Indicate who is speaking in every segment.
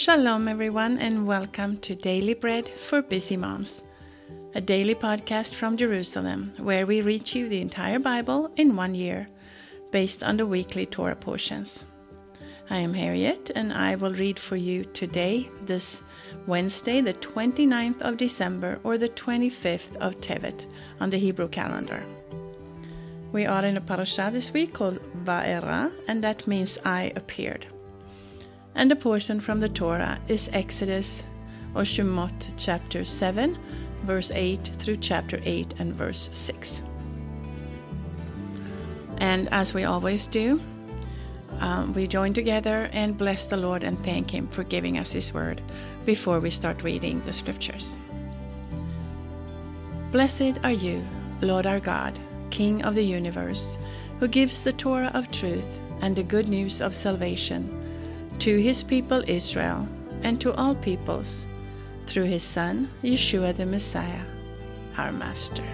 Speaker 1: Shalom, everyone, and welcome to Daily Bread for Busy Moms, a daily podcast from Jerusalem where we reach you the entire Bible in one year based on the weekly Torah portions. I am Harriet, and I will read for you today, this Wednesday, the 29th of December, or the 25th of Tevet on the Hebrew calendar. We are in a parasha this week called Va'era, and that means I appeared and the portion from the Torah is Exodus or Shemot chapter 7, verse 8 through chapter 8 and verse 6. And as we always do, um, we join together and bless the Lord and thank Him for giving us His word before we start reading the scriptures. Blessed are you, Lord our God, King of the universe, who gives the Torah of truth and the good news of salvation to his people Israel and to all peoples through his Son, Yeshua the Messiah, our Master.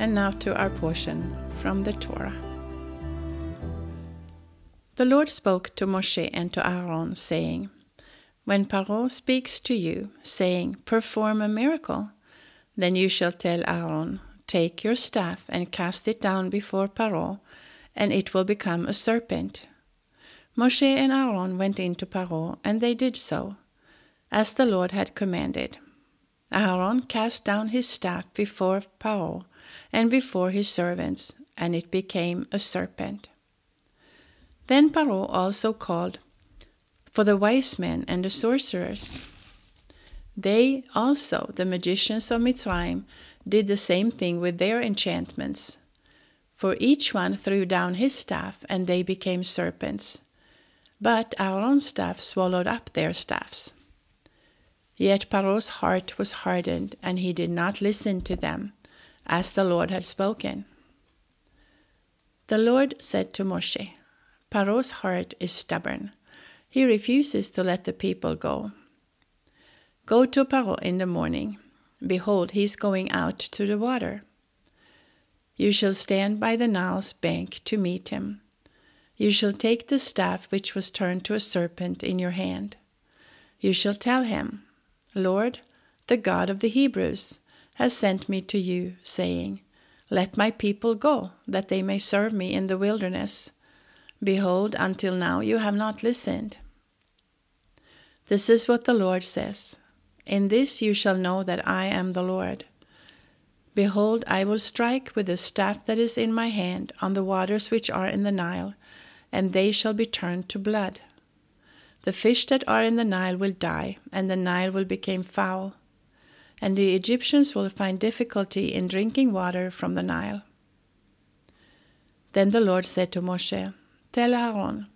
Speaker 1: And now to our portion from the Torah. The Lord spoke to Moshe and to Aaron, saying, When Paro speaks to you, saying, Perform a miracle, then you shall tell Aaron, Take your staff and cast it down before Paro, and it will become a serpent. Moshe and Aaron went in to Paro, and they did so, as the Lord had commanded. Aaron cast down his staff before Paro and before his servants, and it became a serpent. Then Paro also called for the wise men and the sorcerers. They also, the magicians of Mitzrayim, did the same thing with their enchantments. For each one threw down his staff, and they became serpents. But Aaron's staff swallowed up their staffs. Yet Paro's heart was hardened, and he did not listen to them, as the Lord had spoken. The Lord said to Moshe, Paro's heart is stubborn. He refuses to let the people go. Go to Paro in the morning Behold, he is going out to the water. You shall stand by the Nile's bank to meet him. You shall take the staff which was turned to a serpent in your hand. You shall tell him, Lord, the God of the Hebrews, has sent me to you, saying, Let my people go, that they may serve me in the wilderness. Behold, until now you have not listened. This is what the Lord says in this you shall know that I am the Lord. Behold, I will strike with the staff that is in my hand on the waters which are in the Nile, and they shall be turned to blood. The fish that are in the Nile will die, and the Nile will become foul, and the Egyptians will find difficulty in drinking water from the Nile. Then the Lord said to Moshe, Tell Aaron,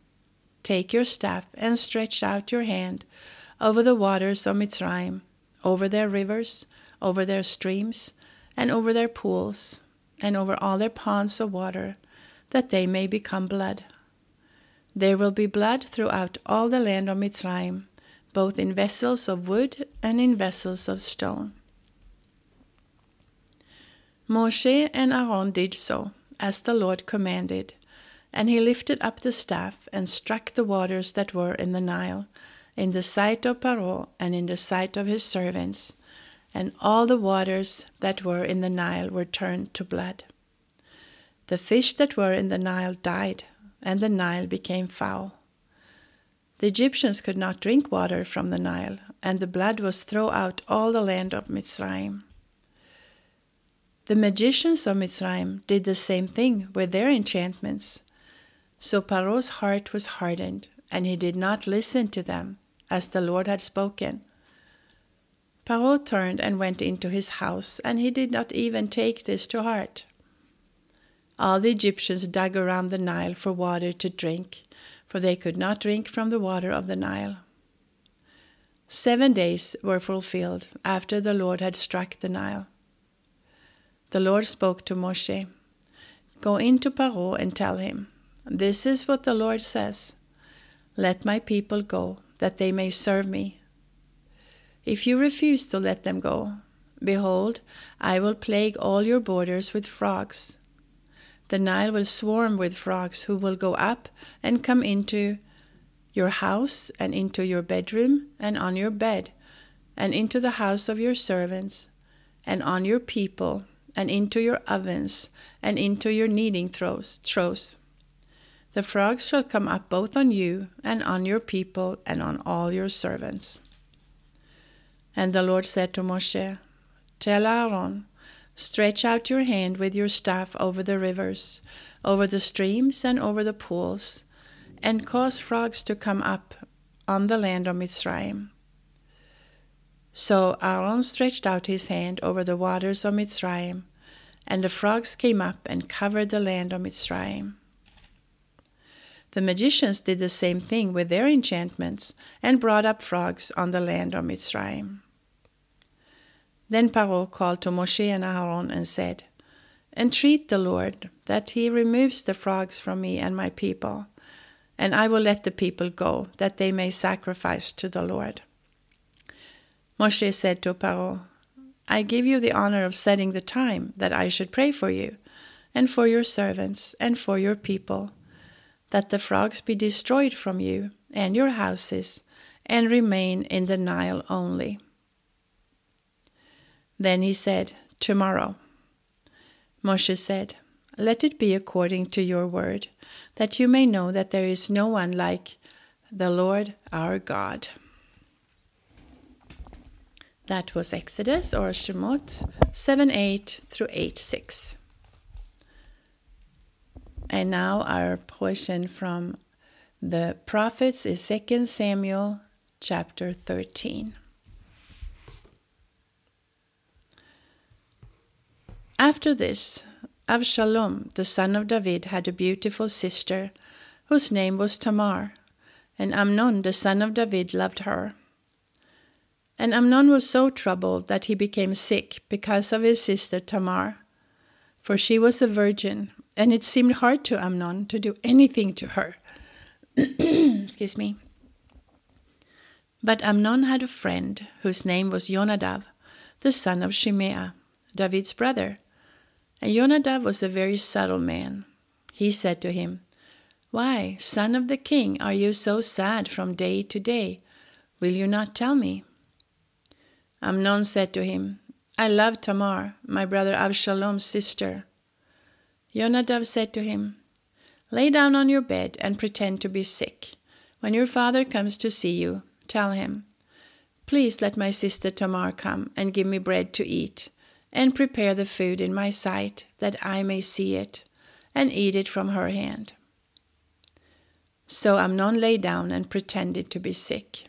Speaker 1: Take your staff and stretch out your hand over the waters of Mitzrayim, over their rivers, over their streams, and over their pools, and over all their ponds of water, that they may become blood. There will be blood throughout all the land of Mitzrayim, both in vessels of wood and in vessels of stone. Moshe and Aaron did so, as the Lord commanded, and he lifted up the staff and struck the waters that were in the Nile, in the sight of Paro and in the sight of his servants, and all the waters that were in the Nile were turned to blood. The fish that were in the Nile died, and the Nile became foul. The Egyptians could not drink water from the Nile, and the blood was throughout all the land of Mitzrayim. The magicians of Mitzrayim did the same thing with their enchantments. So Paro's heart was hardened, and he did not listen to them, as the Lord had spoken. Paro turned and went into his house, and he did not even take this to heart. All the Egyptians dug around the Nile for water to drink, for they could not drink from the water of the Nile. Seven days were fulfilled after the Lord had struck the Nile. The Lord spoke to Moshe Go into Paro and tell him, This is what the Lord says Let my people go that they may serve me. If you refuse to let them go, behold, I will plague all your borders with frogs. the Nile will swarm with frogs who will go up and come into your house and into your bedroom and on your bed and into the house of your servants and on your people and into your ovens and into your kneading troughs. The frogs shall come up both on you and on your people and on all your servants. And the Lord said to Moshe, Tell Aaron, stretch out your hand with your staff over the rivers, over the streams, and over the pools, and cause frogs to come up on the land of Mitzrayim. So Aaron stretched out his hand over the waters of Mitzrayim, and the frogs came up and covered the land of Mitzrayim. The magicians did the same thing with their enchantments and brought up frogs on the land of Mitzrayim. Then Paro called to Moshe and Aaron and said, Entreat the Lord that he removes the frogs from me and my people, and I will let the people go, that they may sacrifice to the Lord. Moshe said to Paro, I give you the honor of setting the time that I should pray for you, and for your servants, and for your people that the frogs be destroyed from you and your houses, and remain in the Nile only. Then he said, Tomorrow. Moshe said, Let it be according to your word, that you may know that there is no one like the Lord our God. That was Exodus or Shemot 7 8 through 8 6. And now our portion from the prophets is 2 Samuel chapter 13. After this, Avshalom, the son of David, had a beautiful sister whose name was Tamar, and Amnon, the son of David, loved her. And Amnon was so troubled that he became sick because of his sister Tamar, for she was a virgin and it seemed hard to Amnon to do anything to her. Excuse me. But Amnon had a friend whose name was Jonadab, the son of Shimeah, David's brother. And Jonadab was a very subtle man. He said to him, Why, son of the king, are you so sad from day to day? Will you not tell me? Amnon said to him, I love Tamar, my brother Absalom's sister. Jonadab said to him, Lay down on your bed and pretend to be sick. When your father comes to see you, tell him, Please let my sister Tamar come and give me bread to eat, and prepare the food in my sight, that I may see it, and eat it from her hand. So Amnon lay down and pretended to be sick.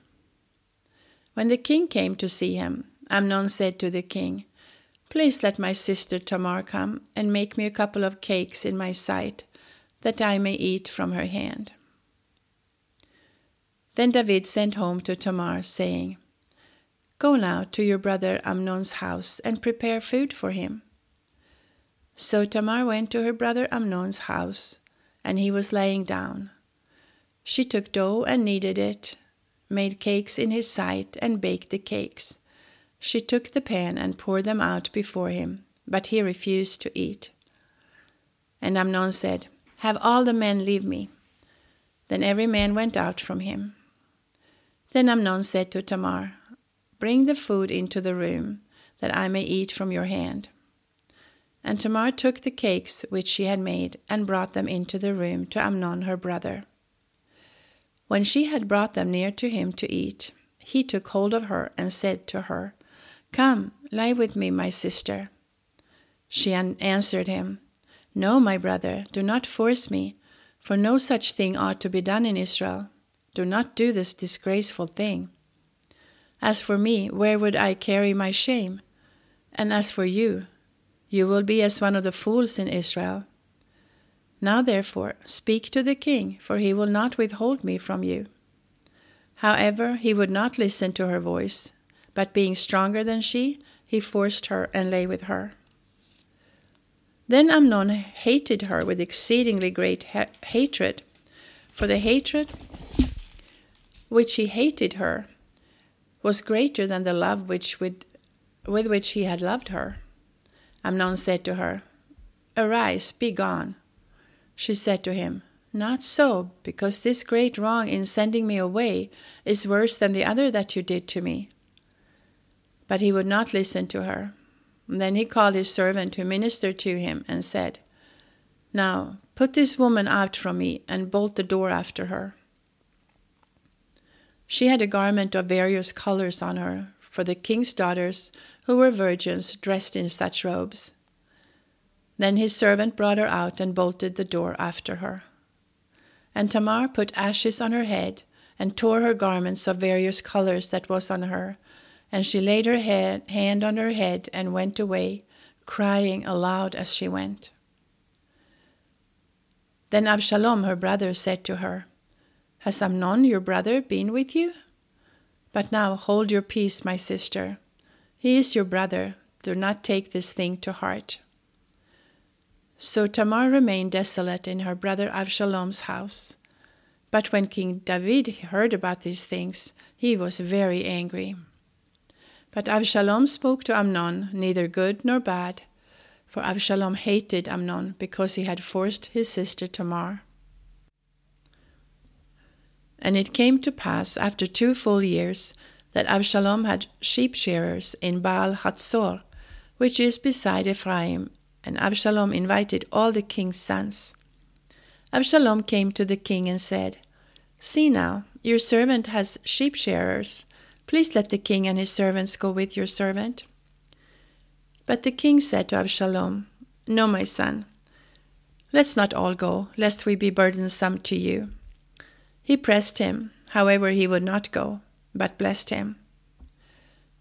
Speaker 1: When the king came to see him, Amnon said to the king, Please let my sister Tamar come and make me a couple of cakes in my sight, that I may eat from her hand. Then David sent home to Tamar, saying, Go now to your brother Amnon's house and prepare food for him. So Tamar went to her brother Amnon's house, and he was laying down. She took dough and kneaded it, made cakes in his sight, and baked the cakes. She took the pan and poured them out before him, but he refused to eat. And Amnon said, Have all the men leave me. Then every man went out from him. Then Amnon said to Tamar, Bring the food into the room, that I may eat from your hand. And Tamar took the cakes which she had made and brought them into the room to Amnon her brother. When she had brought them near to him to eat, he took hold of her and said to her, Come, lie with me, my sister. She an- answered him, No, my brother, do not force me, for no such thing ought to be done in Israel. Do not do this disgraceful thing. As for me, where would I carry my shame? And as for you, you will be as one of the fools in Israel. Now, therefore, speak to the king, for he will not withhold me from you. However, he would not listen to her voice, but being stronger than she, he forced her and lay with her. Then Amnon hated her with exceedingly great ha- hatred, for the hatred which he hated her was greater than the love which with, with which he had loved her. Amnon said to her, Arise, be gone, She said to him, Not so, because this great wrong in sending me away is worse than the other that you did to me. But he would not listen to her. Then he called his servant who ministered to him and said, Now put this woman out from me and bolt the door after her. She had a garment of various colors on her, for the king's daughters, who were virgins, dressed in such robes. Then his servant brought her out and bolted the door after her. And Tamar put ashes on her head, and tore her garments of various colors that was on her, and she laid her head, hand on her head and went away, crying aloud as she went. Then Avshalom her brother said to her, Has Amnon your brother been with you? But now hold your peace, my sister. He is your brother. Do not take this thing to heart. So Tamar remained desolate in her brother Avshalom's house. But when King David heard about these things, he was very angry. But Avshalom spoke to Amnon neither good nor bad, for Avshalom hated Amnon because he had forced his sister Tamar. And it came to pass after two full years that Absalom had sheep shearers in Baal Hatzor, which is beside Ephraim, and Absalom invited all the king's sons. Absalom came to the king and said, See now, your servant has sheep shearers. Please let the king and his servants go with your servant. But the king said to Absalom, No, my son, let's not all go, lest we be burdensome to you. He pressed him, however, he would not go, but blessed him.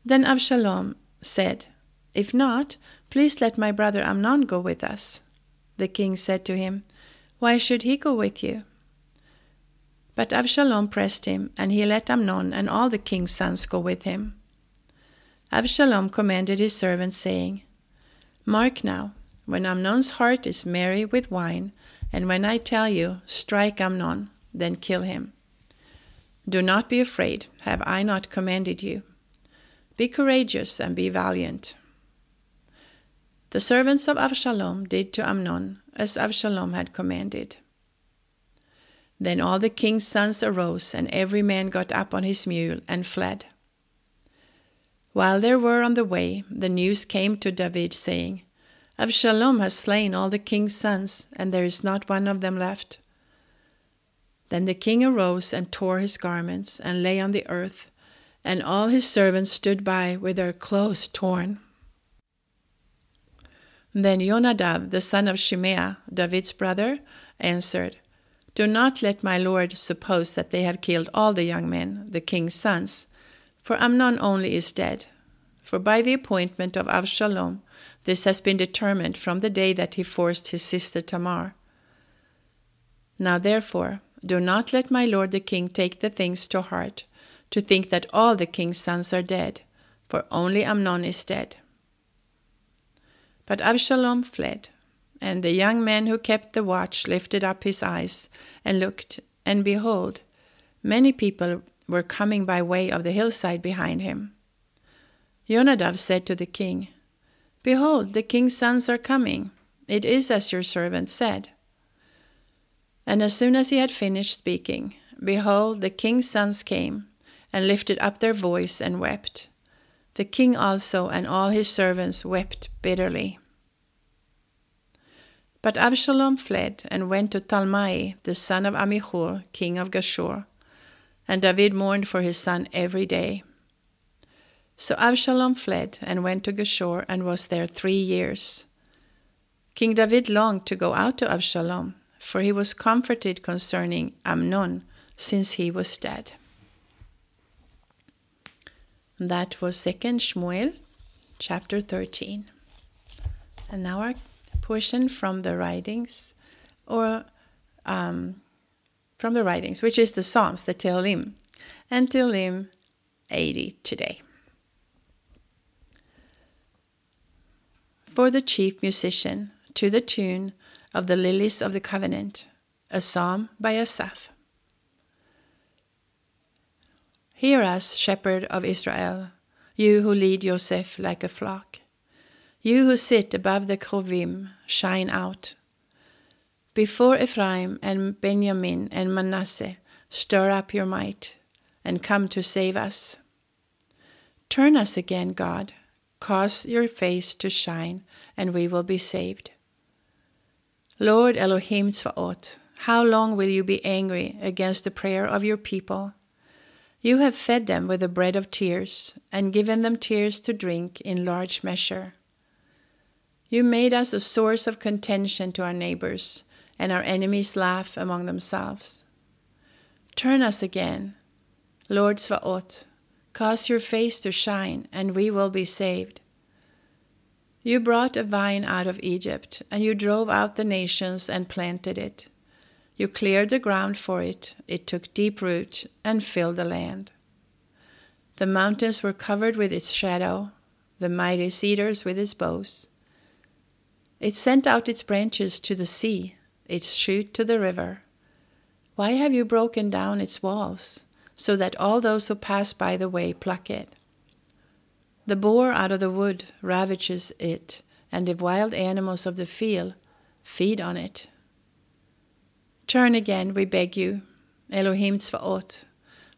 Speaker 1: Then Absalom said, If not, please let my brother Amnon go with us. The king said to him, Why should he go with you? But Absalom pressed him, and he let Amnon and all the king's sons go with him. Absalom commanded his servants, saying, Mark now, when Amnon's heart is merry with wine, and when I tell you, strike Amnon, then kill him. Do not be afraid, have I not commanded you? Be courageous and be valiant. The servants of Avshalom did to Amnon as Avshalom had commanded. Then all the king's sons arose, and every man got up on his mule and fled. While they were on the way, the news came to David, saying, Avshalom has slain all the king's sons, and there is not one of them left. Then the king arose and tore his garments, and lay on the earth, and all his servants stood by with their clothes torn. Then Jonadab, the son of Shimeah, David's brother, answered, Do not let my lord suppose that they have killed all the young men, the king's sons, for Amnon only is dead. For by the appointment of Avshalom, this has been determined from the day that he forced his sister Tamar. Now therefore, do not let my lord the king take the things to heart, to think that all the king's sons are dead, for only Amnon is dead. But Absalom fled, and the young man who kept the watch lifted up his eyes and looked, and behold, many people were coming by way of the hillside behind him. Jonadab said to the king, Behold, the king's sons are coming. It is as your servant said. And as soon as he had finished speaking, behold, the king's sons came, and lifted up their voice and wept. The king also and all his servants wept bitterly. But Absalom fled and went to Talmai, the son of Ammichur, king of Geshur. And David mourned for his son every day. So Absalom fled and went to Geshur and was there three years. King David longed to go out to Absalom, for he was comforted concerning Amnon, since he was dead. That was 2 Shmuel chapter 13. And now our portion from the writings, or um, from the writings, which is the Psalms, the Tehillim, and Tehillim 80 today. For the chief musician, to the tune of the lilies of the covenant, a psalm by Asaph. Hear us, shepherd of Israel, you who lead Joseph like a flock. You who sit above the Krovim, shine out. Before Ephraim and Benjamin and Manasseh, stir up your might and come to save us. Turn us again, God, cause your face to shine, and we will be saved. Lord Elohim Tzvaot, how long will you be angry against the prayer of your people? You have fed them with the bread of tears, and given them tears to drink in large measure. You made us a source of contention to our neighbors, and our enemies laugh among themselves. Turn us again, Lord Tzvaot, cause your face to shine, and we will be saved. You brought a vine out of Egypt, and you drove out the nations and planted it. You cleared the ground for it, it took deep root and filled the land. The mountains were covered with its shadow, the mighty cedars with its boughs. It sent out its branches to the sea, its shoot to the river. Why have you broken down its walls, so that all those who pass by the way pluck it? The boar out of the wood ravages it, and the wild animals of the field feed on it. Turn again, we beg you, Elohim Tzvaot.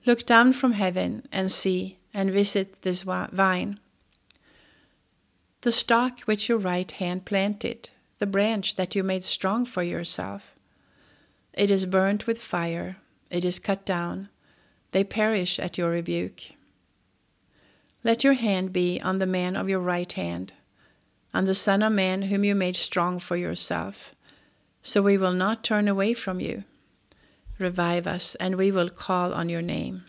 Speaker 1: Look down from heaven and see and visit this vine. The stock which your right hand planted, the branch that you made strong for yourself. It is burnt with fire, it is cut down, they perish at your rebuke. Let your hand be on the man of your right hand, on the Son of Man whom you made strong for yourself so we will not turn away from you. Revive us, and we will call on your name.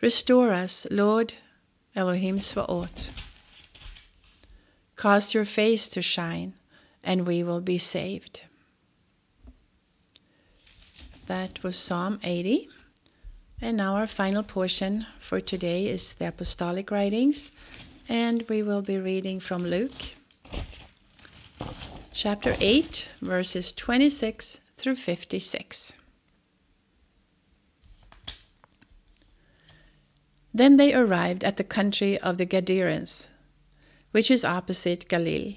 Speaker 1: Restore us, Lord Elohim Tzvaot. Cause your face to shine, and we will be saved. That was Psalm 80. And now our final portion for today is the Apostolic Writings, and we will be reading from Luke chapter 8, verses 26 through 56. Then they arrived at the country of the Gadarenes, which is opposite Galil.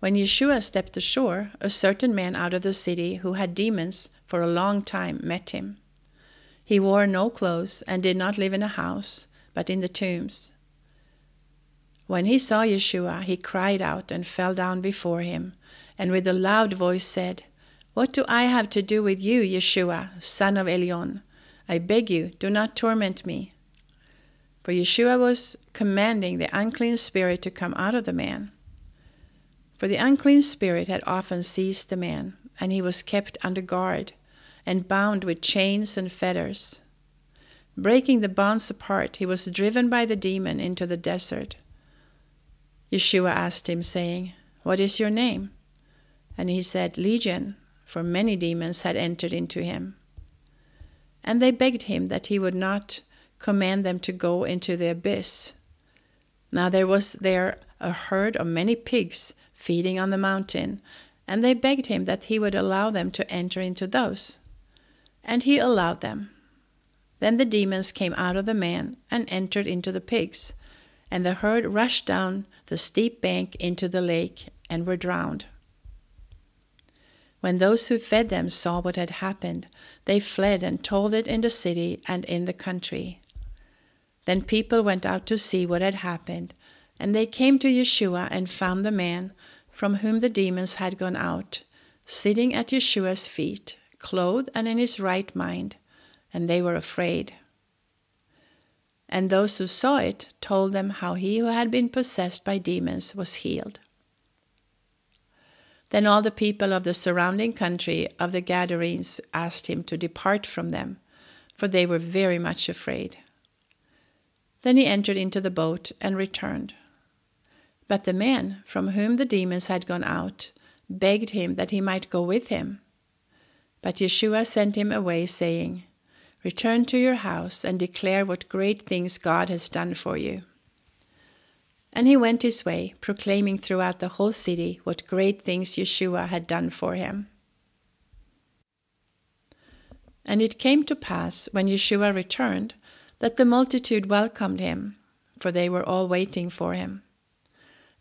Speaker 1: When Yeshua stepped ashore, a certain man out of the city who had demons for a long time met him. He wore no clothes and did not live in a house, but in the tombs. When he saw Yeshua, he cried out and fell down before him and with a loud voice said, What do I have to do with you, Yeshua, son of Elyon? I beg you, do not torment me. For Yeshua was commanding the unclean spirit to come out of the man. For the unclean spirit had often seized the man, and he was kept under guard, and bound with chains and fetters. Breaking the bonds apart, he was driven by the demon into the desert. Yeshua asked him, saying, What is your name? And he said, Legion, for many demons had entered into him. And they begged him that he would not command them to go into the abyss. Now there was there a herd of many pigs feeding on the mountain, and they begged him that he would allow them to enter into those. And he allowed them. Then the demons came out of the man and entered into the pigs, and the herd rushed down the steep bank into the lake and were drowned. When those who fed them saw what had happened, they fled and told it in the city and in the country. Then people went out to see what had happened, and they came to Yeshua and found the man from whom the demons had gone out, sitting at Yeshua's feet, clothed and in his right mind, and they were afraid. And those who saw it told them how he who had been possessed by demons was healed. Then all the people of the surrounding country of the Gadarenes asked him to depart from them, for they were very much afraid. Then he entered into the boat and returned. But the man from whom the demons had gone out begged him that he might go with him. But Yeshua sent him away, saying, Return to your house and declare what great things God has done for you. And he went his way, proclaiming throughout the whole city what great things Yeshua had done for him. And it came to pass, when Yeshua returned, that the multitude welcomed him, for they were all waiting for him.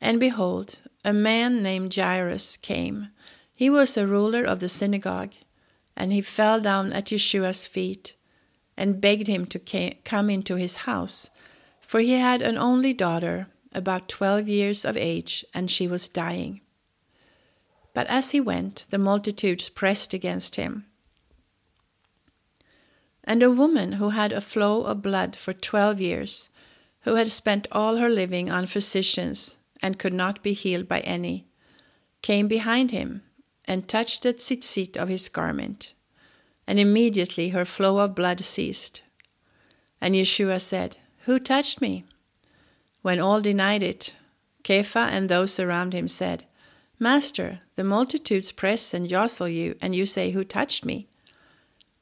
Speaker 1: And behold, a man named Jairus came. He was a ruler of the synagogue, and he fell down at Yeshua's feet and begged him to come into his house, for he had an only daughter, about twelve years of age, and she was dying. But as he went, the multitudes pressed against him. And a woman who had a flow of blood for twelve years, who had spent all her living on physicians and could not be healed by any, came behind him and touched the tzitzit of his garment. And immediately her flow of blood ceased. And Yeshua said, Who touched me? When all denied it, Kepha and those around him said, Master, the multitudes press and jostle you, and you say, Who touched me?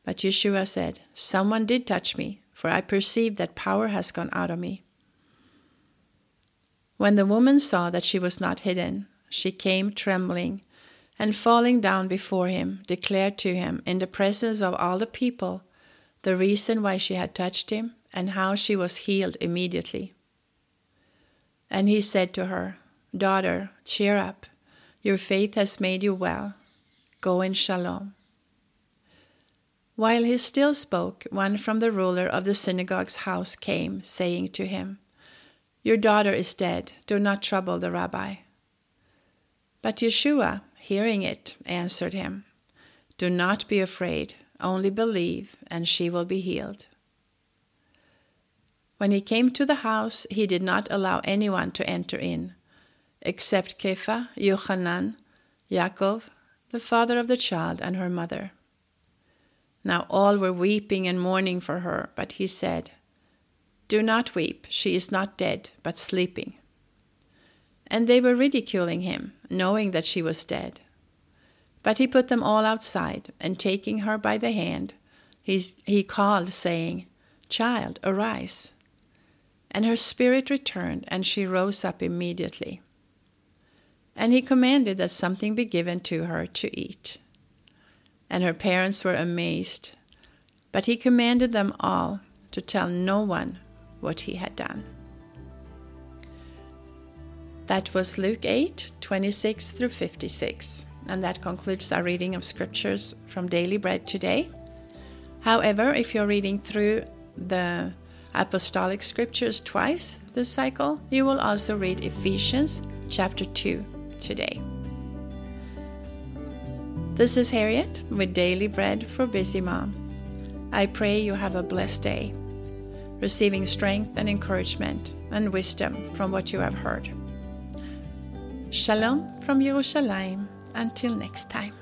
Speaker 1: But Yeshua said, Someone did touch me, for I perceive that power has gone out of me. When the woman saw that she was not hidden, she came trembling and falling down before him, declared to him in the presence of all the people the reason why she had touched him and how she was healed immediately. And he said to her, Daughter, cheer up, your faith has made you well. Go in shalom. While he still spoke, one from the ruler of the synagogue's house came, saying to him, Your daughter is dead, do not trouble the rabbi. But Yeshua, hearing it, answered him, Do not be afraid, only believe, and she will be healed. When he came to the house, he did not allow anyone to enter in, except Kepha, Yochanan, Yaakov, the father of the child, and her mother. Now all were weeping and mourning for her, but he said, Do not weep, she is not dead, but sleeping. And they were ridiculing him, knowing that she was dead. But he put them all outside, and taking her by the hand, he he called, saying, Child, arise. And her spirit returned, and she rose up immediately. And he commanded that something be given to her to eat. And her parents were amazed, but he commanded them all to tell no one what he had done. That was Luke 8 26 through 56, and that concludes our reading of scriptures from Daily Bread today. However, if you're reading through the apostolic scriptures twice this cycle, you will also read Ephesians chapter 2 today. This is Harriet with Daily Bread for Busy Moms. I pray you have a blessed day, receiving strength and encouragement and wisdom from what you have heard. Shalom from Jerusalem. Until next time.